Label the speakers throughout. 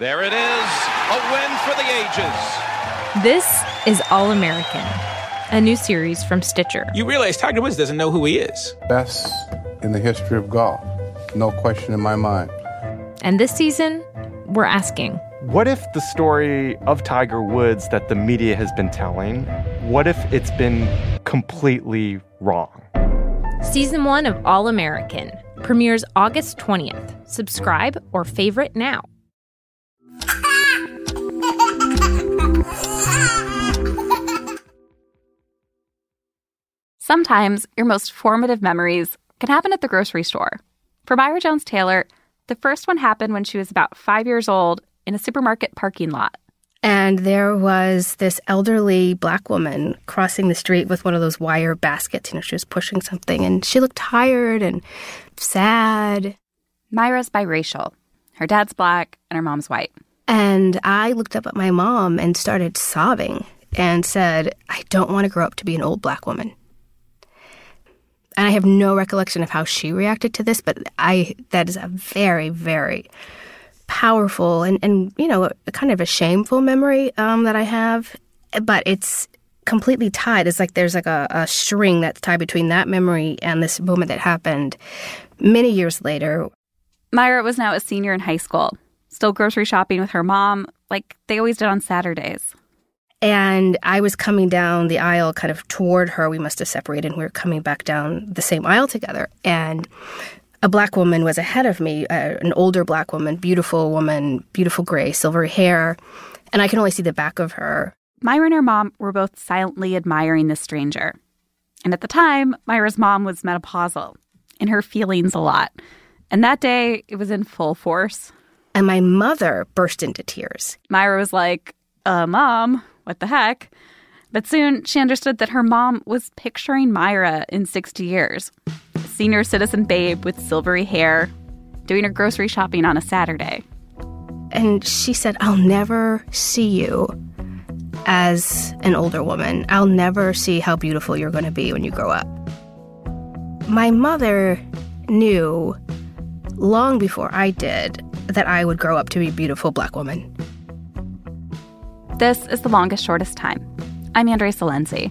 Speaker 1: There it is, a win for the ages.
Speaker 2: This is All American, a new series from Stitcher.
Speaker 3: You realize Tiger Woods doesn't know who he is.
Speaker 4: Best in the history of golf. No question in my mind.
Speaker 2: And this season, we're asking
Speaker 5: What if the story of Tiger Woods that the media has been telling, what if it's been completely wrong?
Speaker 2: Season 1 of All American premieres August 20th. Subscribe or favorite now.
Speaker 6: Sometimes your most formative memories can happen at the grocery store. For Myra Jones Taylor, the first one happened when she was about five years old in a supermarket parking lot.
Speaker 7: And there was this elderly black woman crossing the street with one of those wire baskets. You know, she was pushing something and she looked tired and sad.
Speaker 6: Myra's biracial. Her dad's black and her mom's white.
Speaker 7: And I looked up at my mom and started sobbing and said, I don't want to grow up to be an old black woman. And I have no recollection of how she reacted to this, but I that is a very, very powerful and, and you know, a, kind of a shameful memory um, that I have. But it's completely tied. It's like there's like a, a string that's tied between that memory and this moment that happened many years later.
Speaker 6: Myra was now a senior in high school, still grocery shopping with her mom, like they always did on Saturdays.
Speaker 7: And I was coming down the aisle kind of toward her. We must have separated and we were coming back down the same aisle together. And a black woman was ahead of me, uh, an older black woman, beautiful woman, beautiful gray, silvery hair. And I can only see the back of her.
Speaker 6: Myra and her mom were both silently admiring this stranger. And at the time, Myra's mom was menopausal, in her feelings a lot. And that day, it was in full force.
Speaker 7: And my mother burst into tears.
Speaker 6: Myra was like, uh, Mom, what the heck? But soon she understood that her mom was picturing Myra in 60 years. Senior citizen babe with silvery hair, doing her grocery shopping on a Saturday.
Speaker 7: And she said, I'll never see you as an older woman. I'll never see how beautiful you're going to be when you grow up. My mother knew long before I did that I would grow up to be a beautiful black woman.
Speaker 6: This is The Longest Shortest Time. I'm Andrea Silenzi.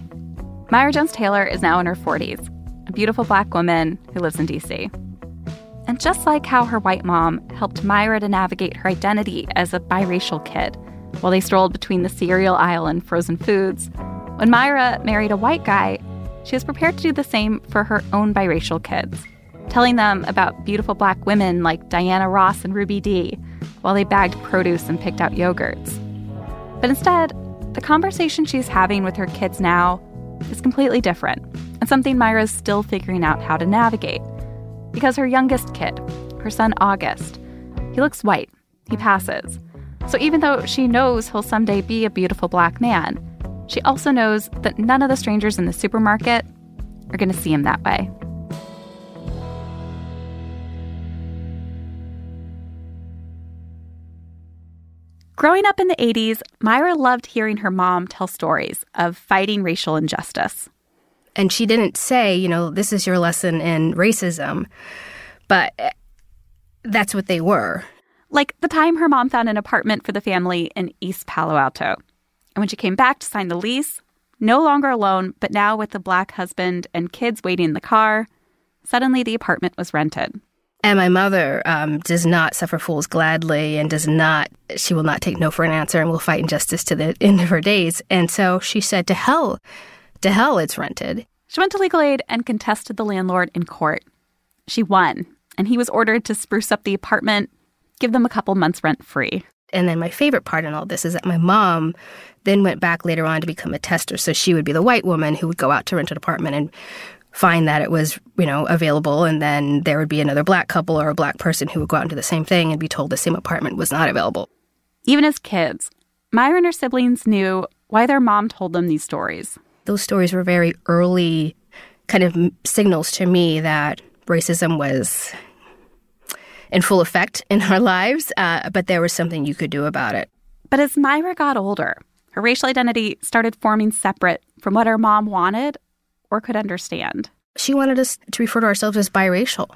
Speaker 6: Myra Jones Taylor is now in her 40s, a beautiful black woman who lives in DC. And just like how her white mom helped Myra to navigate her identity as a biracial kid while they strolled between the cereal aisle and frozen foods, when Myra married a white guy, she was prepared to do the same for her own biracial kids, telling them about beautiful black women like Diana Ross and Ruby Dee while they bagged produce and picked out yogurts. But instead, the conversation she's having with her kids now is completely different and something Myra's still figuring out how to navigate. Because her youngest kid, her son August, he looks white, he passes. So even though she knows he'll someday be a beautiful black man, she also knows that none of the strangers in the supermarket are going to see him that way. Growing up in the 80s, Myra loved hearing her mom tell stories of fighting racial injustice.
Speaker 7: And she didn't say, you know, this is your lesson in racism, but eh, that's what they were.
Speaker 6: Like the time her mom found an apartment for the family in East Palo Alto. And when she came back to sign the lease, no longer alone, but now with a black husband and kids waiting in the car, suddenly the apartment was rented.
Speaker 7: And my mother um, does not suffer fools gladly and does not, she will not take no for an answer and will fight injustice to the end of her days. And so she said, to hell, to hell, it's rented.
Speaker 6: She went to legal aid and contested the landlord in court. She won, and he was ordered to spruce up the apartment, give them a couple months rent free.
Speaker 7: And then my favorite part in all this is that my mom then went back later on to become a tester. So she would be the white woman who would go out to rent an apartment and find that it was, you know, available and then there would be another black couple or a black person who would go out and do the same thing and be told the same apartment was not available.
Speaker 6: Even as kids, Myra and her siblings knew why their mom told them these stories.
Speaker 7: Those stories were very early kind of signals to me that racism was in full effect in our lives, uh, but there was something you could do about it.
Speaker 6: But as Myra got older, her racial identity started forming separate from what her mom wanted or could understand.
Speaker 7: She wanted us to refer to ourselves as biracial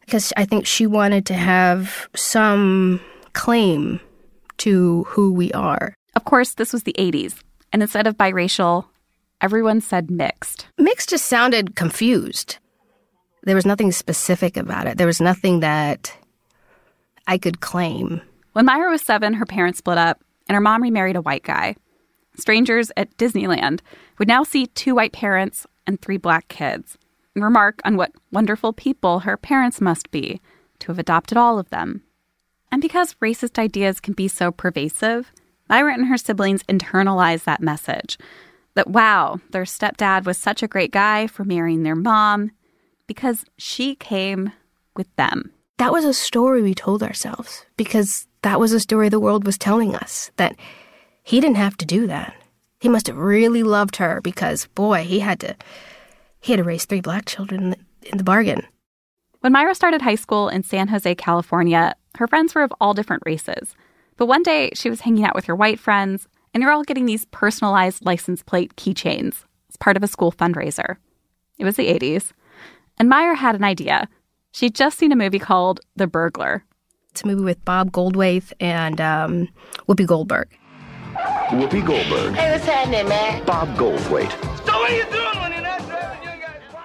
Speaker 7: because I think she wanted to have some claim to who we are.
Speaker 6: Of course, this was the 80s, and instead of biracial, everyone said mixed.
Speaker 7: Mixed just sounded confused. There was nothing specific about it. There was nothing that I could claim.
Speaker 6: When Myra was seven, her parents split up, and her mom remarried a white guy. Strangers at Disneyland would now see two white parents and three black kids and remark on what wonderful people her parents must be to have adopted all of them. And because racist ideas can be so pervasive, Myra and her siblings internalized that message that, wow, their stepdad was such a great guy for marrying their mom because she came with them.
Speaker 7: That was a story we told ourselves because that was a story the world was telling us that he didn't have to do that. He must have really loved her because boy, he had to he had to raise three black children in the, bargain.
Speaker 6: When Myra started high school in San Jose, California, her friends were of all different races. But one day she was hanging out with her white friends, and they're all getting these personalized license plate keychains as part of a school fundraiser. It was the 80s. And Myra had an idea. She'd just seen a movie called The Burglar.
Speaker 7: It's a movie with Bob Goldthwait and um, Whoopi Goldberg.
Speaker 8: Whoopi Goldberg.
Speaker 9: Hey, what's happening, man?
Speaker 8: Bob Goldthwait.
Speaker 9: So what are you doing when you're not driving? You got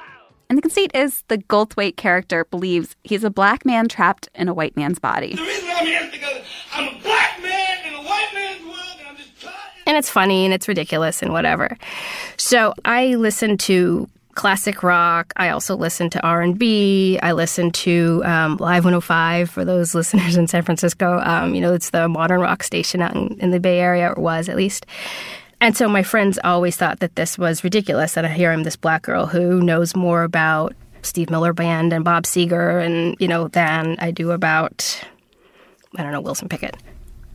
Speaker 6: And the conceit is the Goldthwait character believes he's a black man trapped in a white man's body.
Speaker 9: The reason I'm here is because I'm a black man in a white man's world, and I'm just trying.
Speaker 7: And it's funny and it's ridiculous and whatever. So I listen to classic rock. I also listen to R&B. I listen to um, Live 105 for those listeners in San Francisco. Um, you know, it's the modern rock station out in, in the Bay Area, or was at least. And so my friends always thought that this was ridiculous that here I'm this black girl who knows more about Steve Miller Band and Bob Seger and, you know, than I do about, I don't know, Wilson Pickett.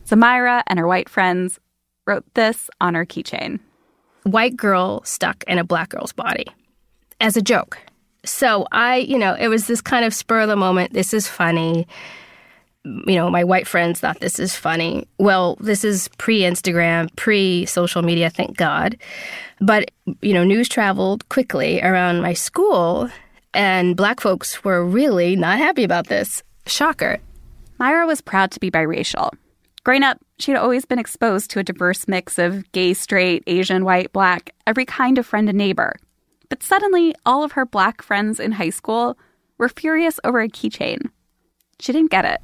Speaker 6: So Myra and her white friends wrote this on her keychain.
Speaker 7: White girl stuck in a black girl's body as a joke. So I, you know, it was this kind of spur of the moment. This is funny. You know, my white friends thought this is funny. Well, this is pre Instagram, pre social media, thank God. But, you know, news traveled quickly around my school, and black folks were really not happy about this. Shocker.
Speaker 6: Myra was proud to be biracial. Growing up, she'd always been exposed to a diverse mix of gay, straight, Asian, white, black, every kind of friend and neighbor. But suddenly, all of her black friends in high school were furious over a keychain. She didn't get it.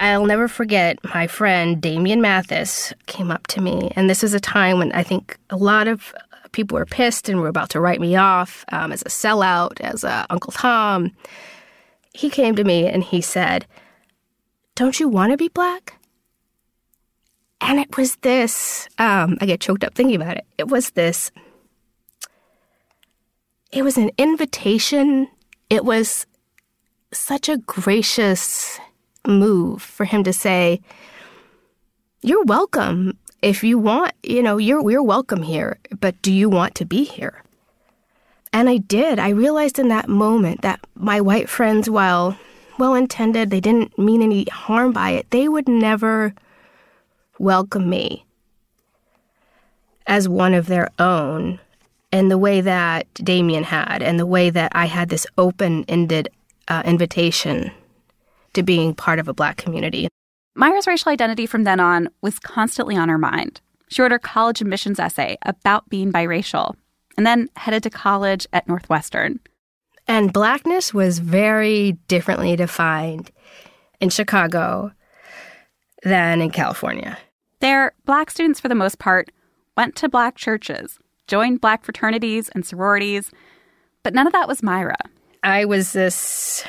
Speaker 7: I'll never forget my friend Damian Mathis came up to me, and this is a time when I think a lot of people were pissed and were about to write me off um, as a sellout, as a Uncle Tom. He came to me and he said, "Don't you want to be black?" And it was this. Um, I get choked up thinking about it. It was this. It was an invitation. It was such a gracious move for him to say, "You're welcome if you want. You know, you're we're welcome here. But do you want to be here?" And I did. I realized in that moment that my white friends, while well intended, they didn't mean any harm by it. They would never welcome me as one of their own in the way that Damien had, and the way that I had this open ended uh, invitation to being part of a black community.
Speaker 6: Myra's racial identity from then on was constantly on her mind. She wrote her college admissions essay about being biracial and then headed to college at Northwestern.
Speaker 7: And blackness was very differently defined in Chicago than in California.
Speaker 6: There, black students, for the most part, went to black churches, joined black fraternities and sororities, but none of that was Myra.
Speaker 7: I was this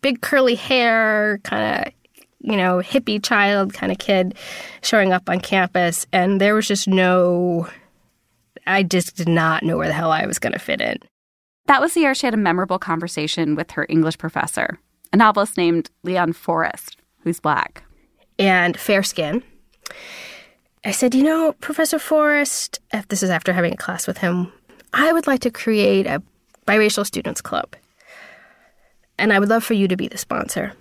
Speaker 7: big curly hair, kind of, you know, hippie child kind of kid showing up on campus, and there was just no, I just did not know where the hell I was going to fit in.
Speaker 6: That was the year she had a memorable conversation with her English professor, a novelist named Leon Forrest, who's black.
Speaker 7: And fair skin. I said, you know, Professor Forrest, if this is after having a class with him, I would like to create a biracial students club. And I would love for you to be the sponsor.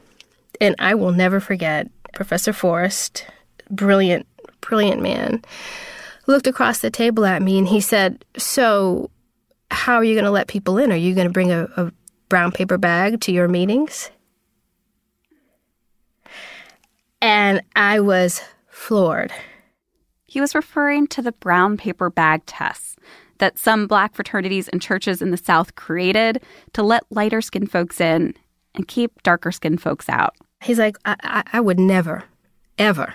Speaker 7: And I will never forget Professor Forrest, brilliant, brilliant man, looked across the table at me and he said, So, how are you going to let people in? Are you going to bring a, a brown paper bag to your meetings? And I was floored.
Speaker 6: He was referring to the brown paper bag tests that some black fraternities and churches in the South created to let lighter skinned folks in and keep darker skinned folks out.
Speaker 7: He's like, I, I, I would never, ever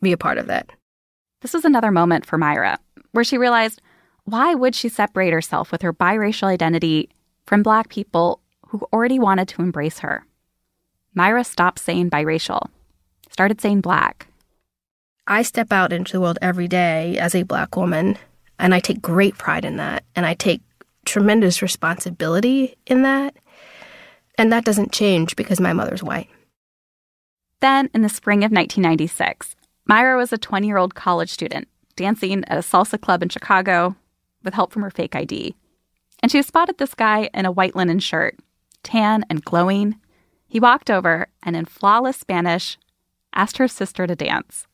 Speaker 7: be a part of that.
Speaker 6: This was another moment for Myra where she realized why would she separate herself with her biracial identity from black people who already wanted to embrace her? Myra stopped saying biracial, started saying black.
Speaker 7: I step out into the world every day as a black woman, and I take great pride in that, and I take tremendous responsibility in that. And that doesn't change because my mother's white.
Speaker 6: Then, in the spring of 1996, Myra was a 20 year old college student dancing at a salsa club in Chicago with help from her fake ID. And she spotted this guy in a white linen shirt, tan and glowing. He walked over and, in flawless Spanish, asked her sister to dance.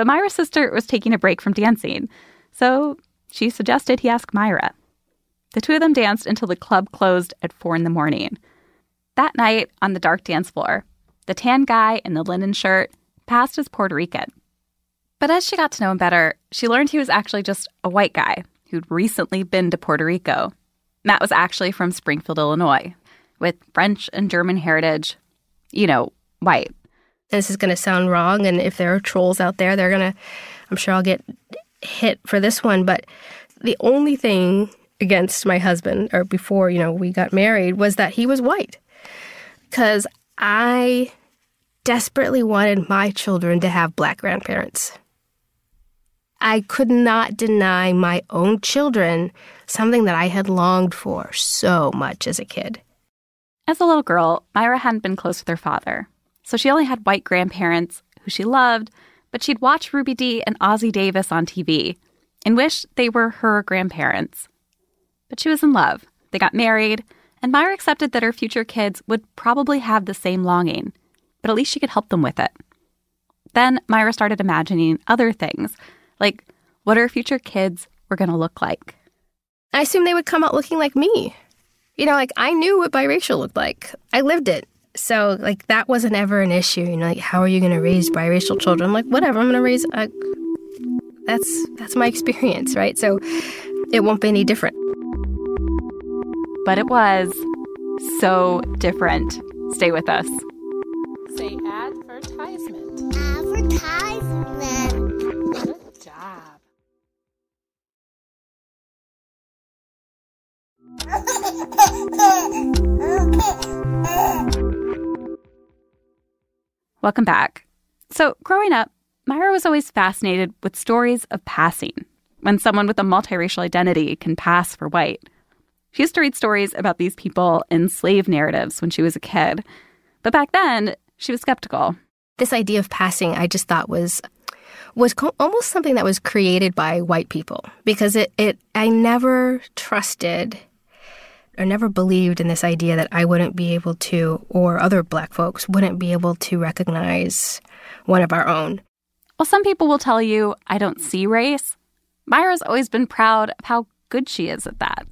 Speaker 6: But Myra's sister was taking a break from dancing, so she suggested he ask Myra. The two of them danced until the club closed at four in the morning. That night, on the dark dance floor, the tan guy in the linen shirt passed as Puerto Rican. But as she got to know him better, she learned he was actually just a white guy who'd recently been to Puerto Rico. Matt was actually from Springfield, Illinois, with French and German heritage, you know, white.
Speaker 7: This is going to sound wrong, and if there are trolls out there, they're going to, I'm sure I'll get hit for this one, but the only thing against my husband, or before, you know, we got married, was that he was white. Because I desperately wanted my children to have black grandparents. I could not deny my own children something that I had longed for so much as a kid.
Speaker 6: As a little girl, Myra hadn't been close with her father, so she only had white grandparents who she loved, but she'd watch Ruby Dee and Ossie Davis on TV and wish they were her grandparents. But she was in love. They got married, and Myra accepted that her future kids would probably have the same longing, but at least she could help them with it. Then Myra started imagining other things like, what her future kids were going to look like.
Speaker 7: I assumed they would come out looking like me. You know, like I knew what biracial looked like. I lived it. So, like, that wasn't ever an issue. You know, like, how are you going to raise biracial children? I'm like, whatever, I'm going to raise. A... That's that's my experience, right? So, it won't be any different.
Speaker 6: But it was so different. Stay with us.
Speaker 10: Say advertisement.
Speaker 11: Advertisement.
Speaker 10: Good job.
Speaker 6: Welcome back. So, growing up, Myra was always fascinated with stories of passing, when someone with a multiracial identity can pass for white. She used to read stories about these people in slave narratives when she was a kid. But back then, she was skeptical.
Speaker 7: This idea of passing, I just thought was was co- almost something that was created by white people because it, it I never trusted or never believed in this idea that I wouldn't be able to or other black folks wouldn't be able to recognize one of our own.
Speaker 6: Well, some people will tell you I don't see race. Myra's always been proud of how good she is at that.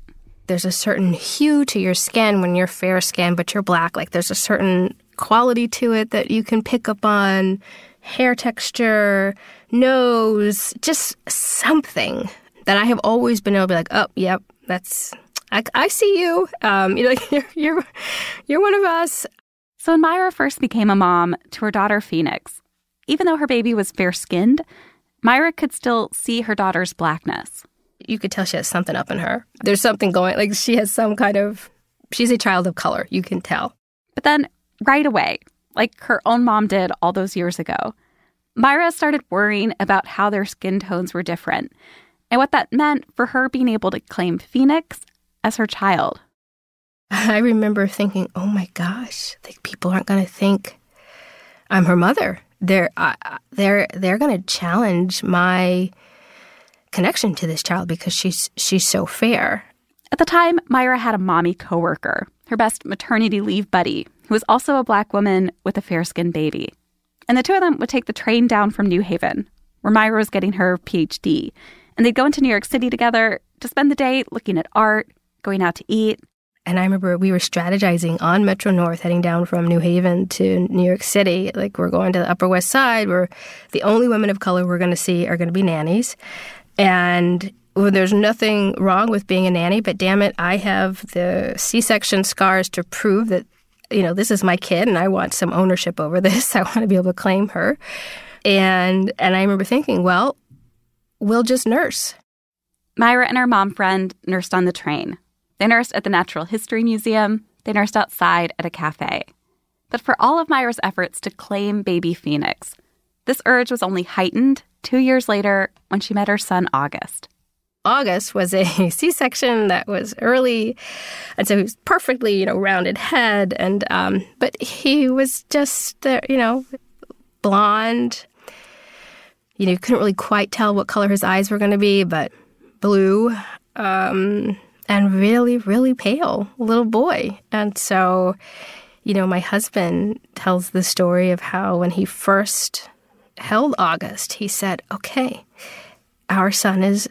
Speaker 7: There's a certain hue to your skin when you're fair skinned, but you're black. Like there's a certain quality to it that you can pick up on hair texture, nose, just something that I have always been able to be like, oh, yep, that's, I, I see you. Um, you know, you're, you're, you're one of us.
Speaker 6: So when Myra first became a mom to her daughter Phoenix, even though her baby was fair skinned, Myra could still see her daughter's blackness.
Speaker 7: You could tell she has something up in her. There's something going, like she has some kind of, she's a child of color. You can tell.
Speaker 6: But then right away, like her own mom did all those years ago, Myra started worrying about how their skin tones were different and what that meant for her being able to claim Phoenix as her child.
Speaker 7: I remember thinking, oh my gosh, like people aren't going to think I'm her mother. They're uh, they're they're going to challenge my connection to this child because she's she's so fair.
Speaker 6: At the time, Myra had a mommy coworker, her best maternity leave buddy, who was also a black woman with a fair-skinned baby. And the two of them would take the train down from New Haven, where Myra was getting her PhD, and they'd go into New York City together to spend the day looking at art, going out to eat.
Speaker 7: And I remember we were strategizing on Metro North heading down from New Haven to New York City. Like, we're going to the Upper West Side where the only women of color we're going to see are going to be nannies. And well, there's nothing wrong with being a nanny, but damn it, I have the C section scars to prove that, you know, this is my kid and I want some ownership over this. I want to be able to claim her. And and I remember thinking, well, we'll just nurse.
Speaker 6: Myra and her mom friend nursed on the train. They nursed at the Natural History Museum. They nursed outside at a cafe. But for all of Myra's efforts to claim baby Phoenix, this urge was only heightened two years later when she met her son August.
Speaker 7: August was a C-section that was early, and so he was perfectly, you know, rounded head, and um, but he was just, uh, you know, blonde. You know, you couldn't really quite tell what color his eyes were going to be, but blue. Um, and really, really pale little boy. And so, you know, my husband tells the story of how when he first held August, he said, "Okay, our son is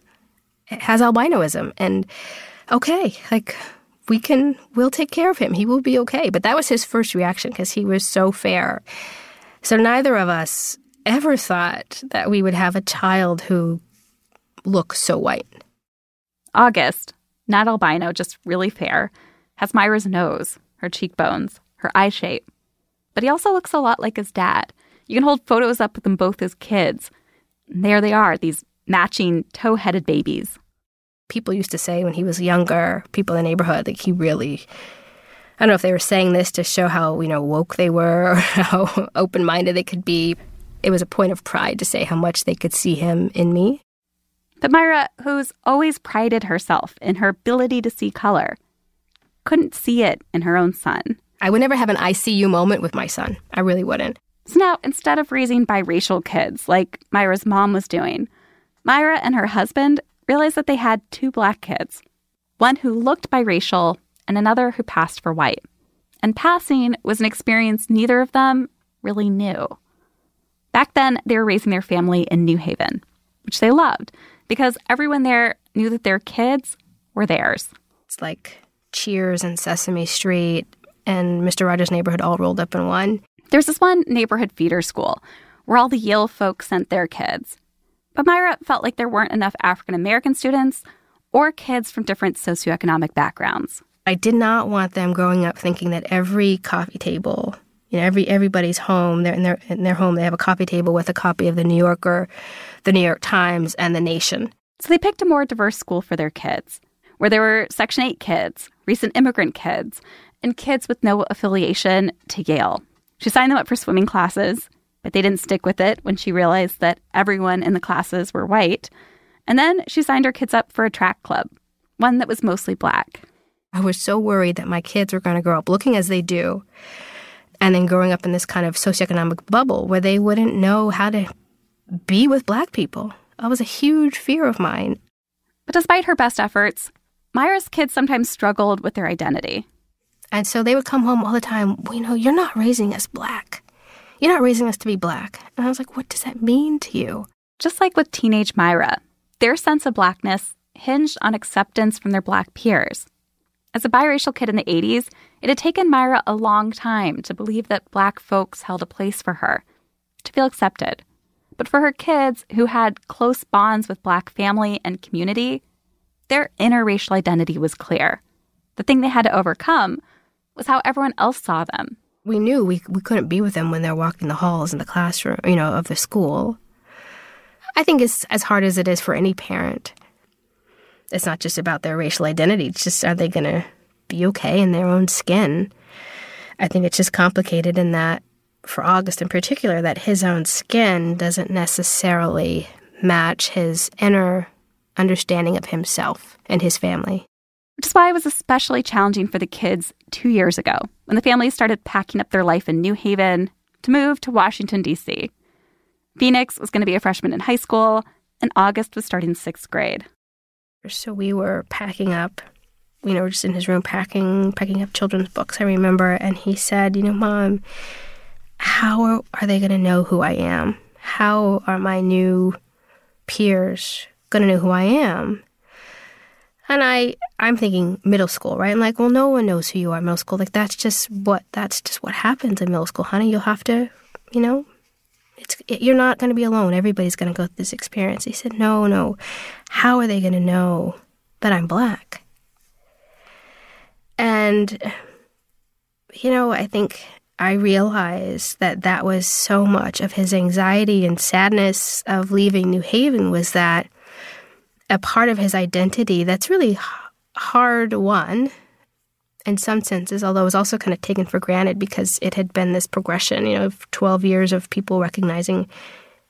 Speaker 7: has albinoism, and okay, like we can, we'll take care of him. He will be okay." But that was his first reaction because he was so fair. So neither of us ever thought that we would have a child who looks so white.
Speaker 6: August, not albino, just really fair, has Myra's nose, her cheekbones, her eye shape. But he also looks a lot like his dad. You can hold photos up with them both as kids. And there they are, these matching tow headed babies.
Speaker 7: People used to say when he was younger, people in the neighborhood, like he really I don't know if they were saying this to show how, you know, woke they were or how open minded they could be. It was a point of pride to say how much they could see him in me.
Speaker 6: But Myra, who's always prided herself in her ability to see color, couldn't see it in her own son.
Speaker 7: I would never have an ICU moment with my son. I really wouldn't.
Speaker 6: So now, instead of raising biracial kids like Myra's mom was doing, Myra and her husband realized that they had two black kids one who looked biracial and another who passed for white. And passing was an experience neither of them really knew. Back then, they were raising their family in New Haven, which they loved because everyone there knew that their kids were theirs.
Speaker 7: It's like Cheers and Sesame Street and Mr. Rogers' Neighborhood all rolled up in one.
Speaker 6: There's this one neighborhood feeder school where all the Yale folks sent their kids. But Myra felt like there weren't enough African American students or kids from different socioeconomic backgrounds.
Speaker 7: I did not want them growing up thinking that every coffee table, you know, every everybody's home, they're in their in their home, they have a coffee table with a copy of the New Yorker, the New York Times, and the Nation.
Speaker 6: So they picked a more diverse school for their kids, where there were Section 8 kids, recent immigrant kids, and kids with no affiliation to Yale. She signed them up for swimming classes, but they didn't stick with it when she realized that everyone in the classes were white. And then she signed her kids up for a track club, one that was mostly black.
Speaker 7: I was so worried that my kids were going to grow up looking as they do and then growing up in this kind of socioeconomic bubble where they wouldn't know how to be with black people. That was a huge fear of mine.
Speaker 6: But despite her best efforts, Myra's kids sometimes struggled with their identity.
Speaker 7: And so they would come home all the time, well, you know, you're not raising us black. You're not raising us to be black. And I was like, what does that mean to you?
Speaker 6: Just like with teenage Myra, their sense of blackness hinged on acceptance from their black peers. As a biracial kid in the 80s, it had taken Myra a long time to believe that black folks held a place for her, to feel accepted. But for her kids, who had close bonds with black family and community, their interracial identity was clear. The thing they had to overcome was how everyone else saw them.
Speaker 7: We knew we, we couldn't be with them when they're walking the halls in the classroom, you know, of the school. I think it's as hard as it is for any parent it's not just about their racial identity. It's just are they going to be okay in their own skin? I think it's just complicated in that, for August in particular, that his own skin doesn't necessarily match his inner understanding of himself and his family.
Speaker 6: Which is why it was especially challenging for the kids two years ago when the family started packing up their life in New Haven to move to Washington, D.C. Phoenix was going to be a freshman in high school, and August was starting sixth grade.
Speaker 7: So we were packing up, you know, just in his room packing packing up children's books. I remember, and he said, "You know, mom, how are, they going to know who I am? How are my new peers going to know who I am?" And I, I'm thinking middle school, right? I'm like, well, no one knows who you are in middle school. Like that's just what that's just what happens in middle school, honey. You'll have to, you know, it's you're not going to be alone. Everybody's going to go through this experience. He said, no, no. How are they going to know that I'm black? And you know, I think I realized that that was so much of his anxiety and sadness of leaving New Haven was that a part of his identity that's really hard won in some senses, although it was also kind of taken for granted because it had been this progression, you know, of 12 years of people recognizing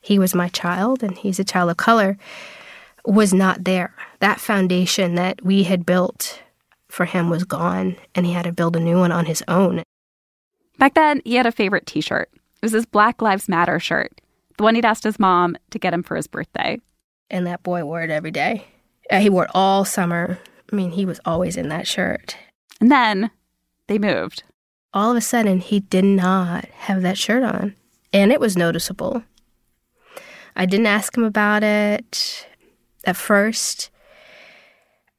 Speaker 7: he was my child and he's a child of color, was not there. That foundation that we had built for him was gone, and he had to build a new one on his own.
Speaker 6: Back then, he had a favorite t shirt. It was his Black Lives Matter shirt, the one he'd asked his mom to get him for his birthday.
Speaker 7: And that boy wore it every day. Uh, he wore it all summer. I mean, he was always in that shirt.
Speaker 6: And then they moved.
Speaker 7: All of a sudden, he did not have that shirt on. And it was noticeable. I didn't ask him about it at first.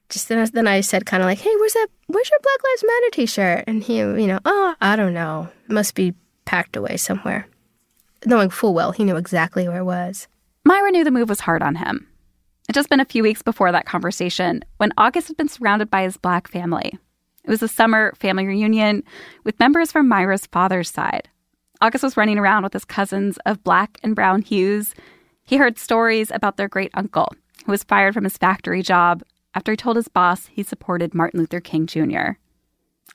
Speaker 7: Just then, then I said, kind of like, "Hey, where's that? Where's your Black Lives Matter T-shirt?" And he, you know, oh, I don't know. It must be packed away somewhere. Knowing full well he knew exactly where it was.
Speaker 6: Myra knew the move was hard on him. It just been a few weeks before that conversation when August had been surrounded by his black family. It was a summer family reunion with members from Myra's father's side. August was running around with his cousins of black and brown hues. He heard stories about their great uncle, who was fired from his factory job after he told his boss he supported Martin Luther King Jr.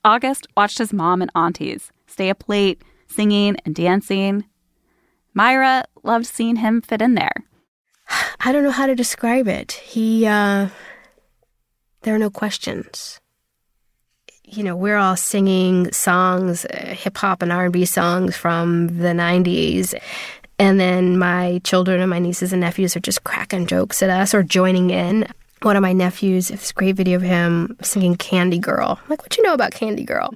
Speaker 6: August watched his mom and aunties stay up late, singing and dancing. Myra loved seeing him fit in there.
Speaker 7: I don't know how to describe it. He, uh, there are no questions. You know, we're all singing songs, uh, hip hop and R&B songs from the 90s. And then my children and my nieces and nephews are just cracking jokes at us or joining in one of my nephews, this great video of him singing Candy Girl. I'm like, what you know about Candy Girl?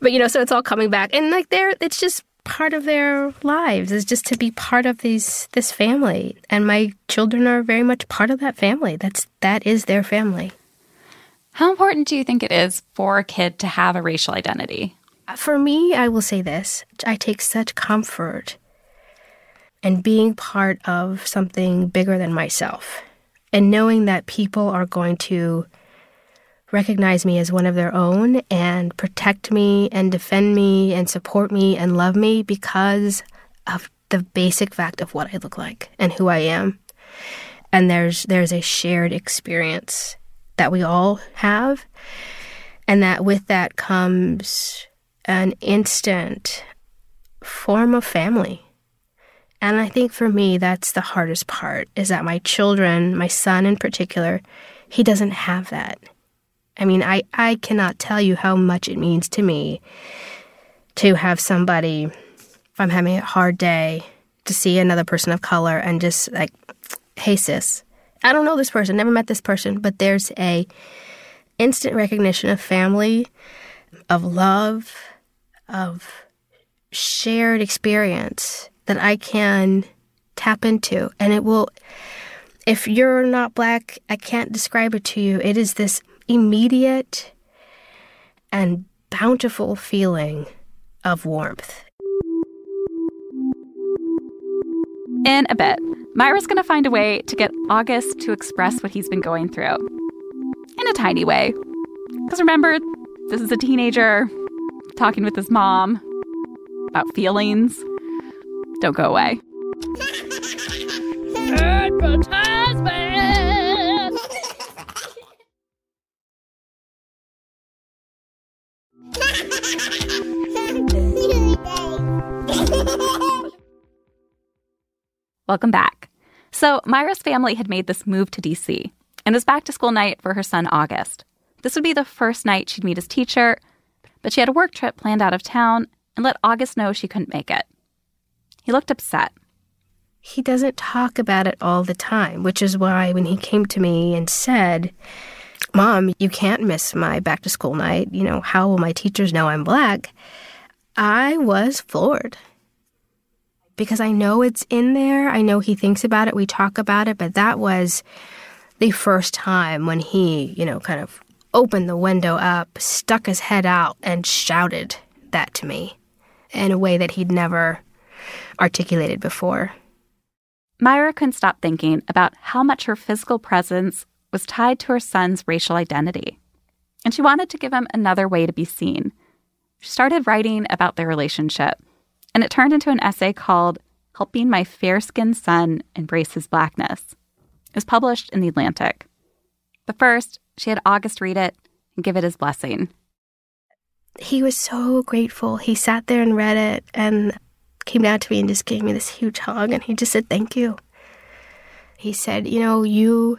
Speaker 7: But you know, so it's all coming back. And like there it's just part of their lives is just to be part of these this family. And my children are very much part of that family. That's that is their family.
Speaker 6: How important do you think it is for a kid to have a racial identity?
Speaker 7: For me, I will say this. I take such comfort in being part of something bigger than myself and knowing that people are going to recognize me as one of their own and protect me and defend me and support me and love me because of the basic fact of what I look like and who I am. And there's there's a shared experience that we all have and that with that comes an instant form of family and I think for me, that's the hardest part is that my children, my son in particular, he doesn't have that. I mean, I, I cannot tell you how much it means to me to have somebody, if I'm having a hard day, to see another person of color and just like, hey, sis, I don't know this person, never met this person, but there's a instant recognition of family, of love, of shared experience that I can tap into. And it will, if you're not black, I can't describe it to you. It is this immediate and bountiful feeling of warmth.
Speaker 6: In a bit, Myra's going to find a way to get August to express what he's been going through. In a tiny way. Because remember, this is a teenager talking with his mom about feelings. Don't go away. Welcome back. So, Myra's family had made this move to DC, and was back to school night for her son August. This would be the first night she'd meet his teacher, but she had a work trip planned out of town and let August know she couldn't make it. He looked upset.
Speaker 7: He doesn't talk about it all the time, which is why when he came to me and said, Mom, you can't miss my back to school night. You know, how will my teachers know I'm black? I was floored because I know it's in there. I know he thinks about it. We talk about it, but that was the first time when he, you know, kind of opened the window up, stuck his head out, and shouted that to me in a way that he'd never articulated before.
Speaker 6: Myra couldn't stop thinking about how much her physical presence was tied to her son's racial identity. And she wanted to give him another way to be seen. She started writing about their relationship, and it turned into an essay called Helping My Fair Skinned Son Embrace His Blackness. It was published in The Atlantic. But first, she had August read it and give it his blessing.
Speaker 7: He was so grateful. He sat there and read it and came down to me and just gave me this huge hug and he just said, Thank you. He said, You know, you,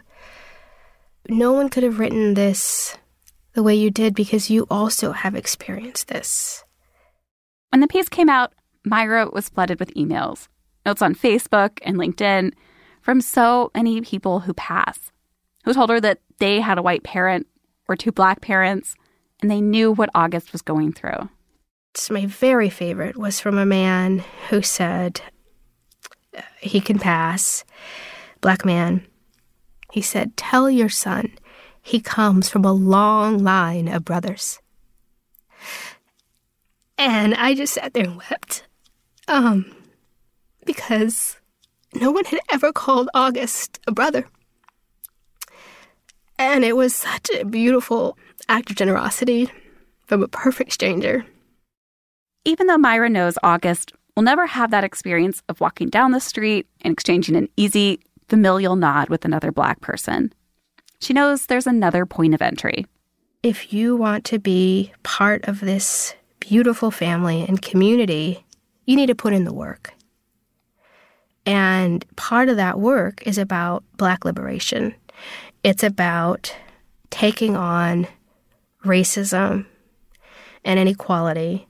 Speaker 7: no one could have written this the way you did because you also have experienced this.
Speaker 6: When the piece came out, Myra was flooded with emails, notes on Facebook and LinkedIn from so many people who pass, who told her that they had a white parent or two black parents, and they knew what August was going through.
Speaker 7: My very favorite was from a man who said he can pass, black man. He said, Tell your son he comes from a long line of brothers. And I just sat there and wept. Um, because no one had ever called August a brother. And it was such a beautiful act of generosity from a perfect stranger.
Speaker 6: Even though Myra knows August will never have that experience of walking down the street and exchanging an easy, familial nod with another black person, she knows there's another point of entry.
Speaker 7: If you want to be part of this beautiful family and community, you need to put in the work. And part of that work is about Black liberation. It's about taking on racism and inequality.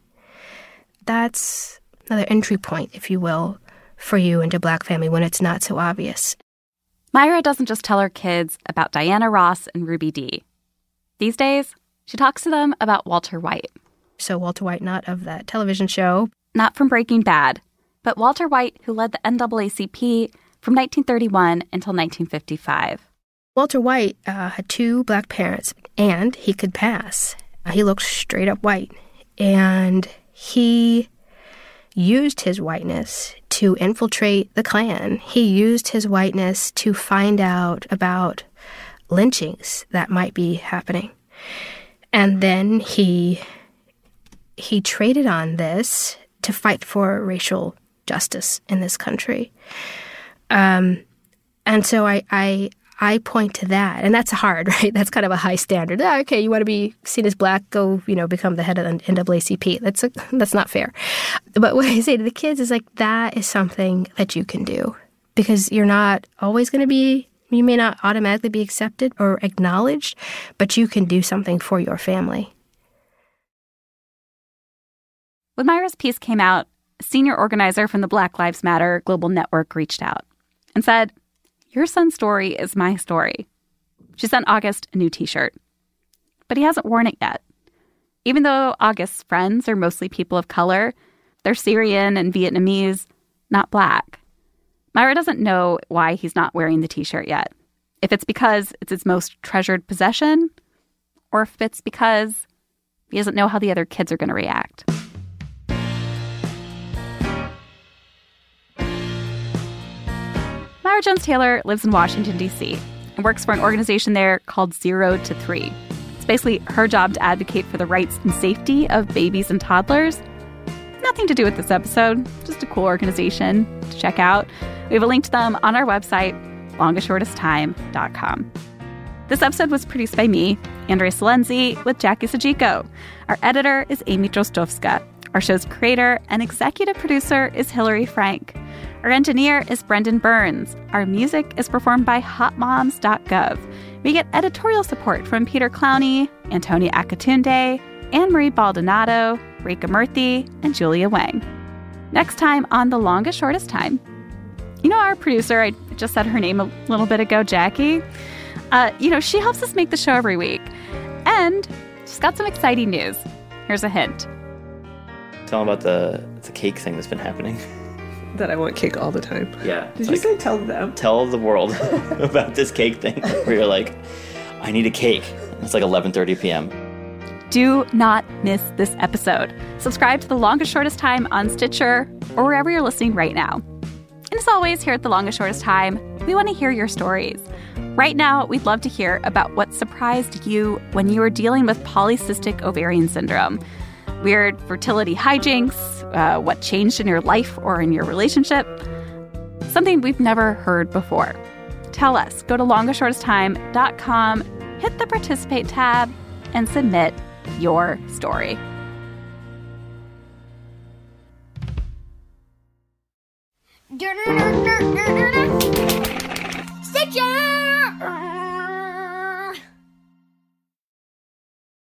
Speaker 7: That's another entry point, if you will, for you into Black family when it's not so obvious.
Speaker 6: Myra doesn't just tell her kids about Diana Ross and Ruby Dee. These days, she talks to them about Walter White.
Speaker 7: So, Walter White, not of that television show,
Speaker 6: not from Breaking Bad, but Walter White, who led the NAACP from 1931 until 1955.
Speaker 7: Walter White uh, had two black parents, and he could pass. Uh, he looked straight up white. And he used his whiteness to infiltrate the Klan. He used his whiteness to find out about lynchings that might be happening. And then he he traded on this to fight for racial justice in this country. Um, and so I, I I point to that, and that's hard, right? That's kind of a high standard. Ah, okay, you want to be seen as black, go, you know, become the head of the NAACP. That's a, that's not fair. But what I say to the kids is like that is something that you can do because you're not always going to be. You may not automatically be accepted or acknowledged, but you can do something for your family.
Speaker 6: When Myra's piece came out, senior organizer from the Black Lives Matter Global Network reached out and said, Your son's story is my story. She sent August a new t shirt, but he hasn't worn it yet. Even though August's friends are mostly people of color, they're Syrian and Vietnamese, not black. Myra doesn't know why he's not wearing the t shirt yet. If it's because it's his most treasured possession, or if it's because he doesn't know how the other kids are going to react. Myra Jones Taylor lives in Washington, D.C., and works for an organization there called Zero to Three. It's basically her job to advocate for the rights and safety of babies and toddlers. Nothing to do with this episode, just a cool organization to check out. We have a link to them on our website, longestshortesttime.com. This episode was produced by me, Andrea Silenzi, with Jackie Sajiko. Our editor is Amy Drozdowska. Our show's creator and executive producer is Hillary Frank. Our engineer is Brendan Burns. Our music is performed by hotmoms.gov. We get editorial support from Peter Clowney, Antonia Akatunde, Anne Marie Baldonado, Rika Murthy, and Julia Wang. Next time on The Longest Shortest Time. You know, our producer, I just said her name a little bit ago, Jackie. Uh, you know, she helps us make the show every week. And she's got some exciting news. Here's a hint.
Speaker 11: Tell them about the, the cake thing that's been happening. that I want cake all the time.
Speaker 12: Yeah.
Speaker 11: Did you say tell them?
Speaker 12: Tell the world about this cake thing where you're like, I need a cake. It's like 11:30 p.m.
Speaker 6: Do not miss this episode. Subscribe to The Longest Shortest Time on Stitcher or wherever you're listening right now. And as always, here at The Longest Shortest Time, we want to hear your stories. Right now, we'd love to hear about what surprised you when you were dealing with polycystic ovarian syndrome. Weird fertility hijinks, uh, what changed in your life or in your relationship, something we've never heard before. Tell us. Go to longestshortesttime.com, hit the participate tab, and submit your story.
Speaker 13: Stitcher!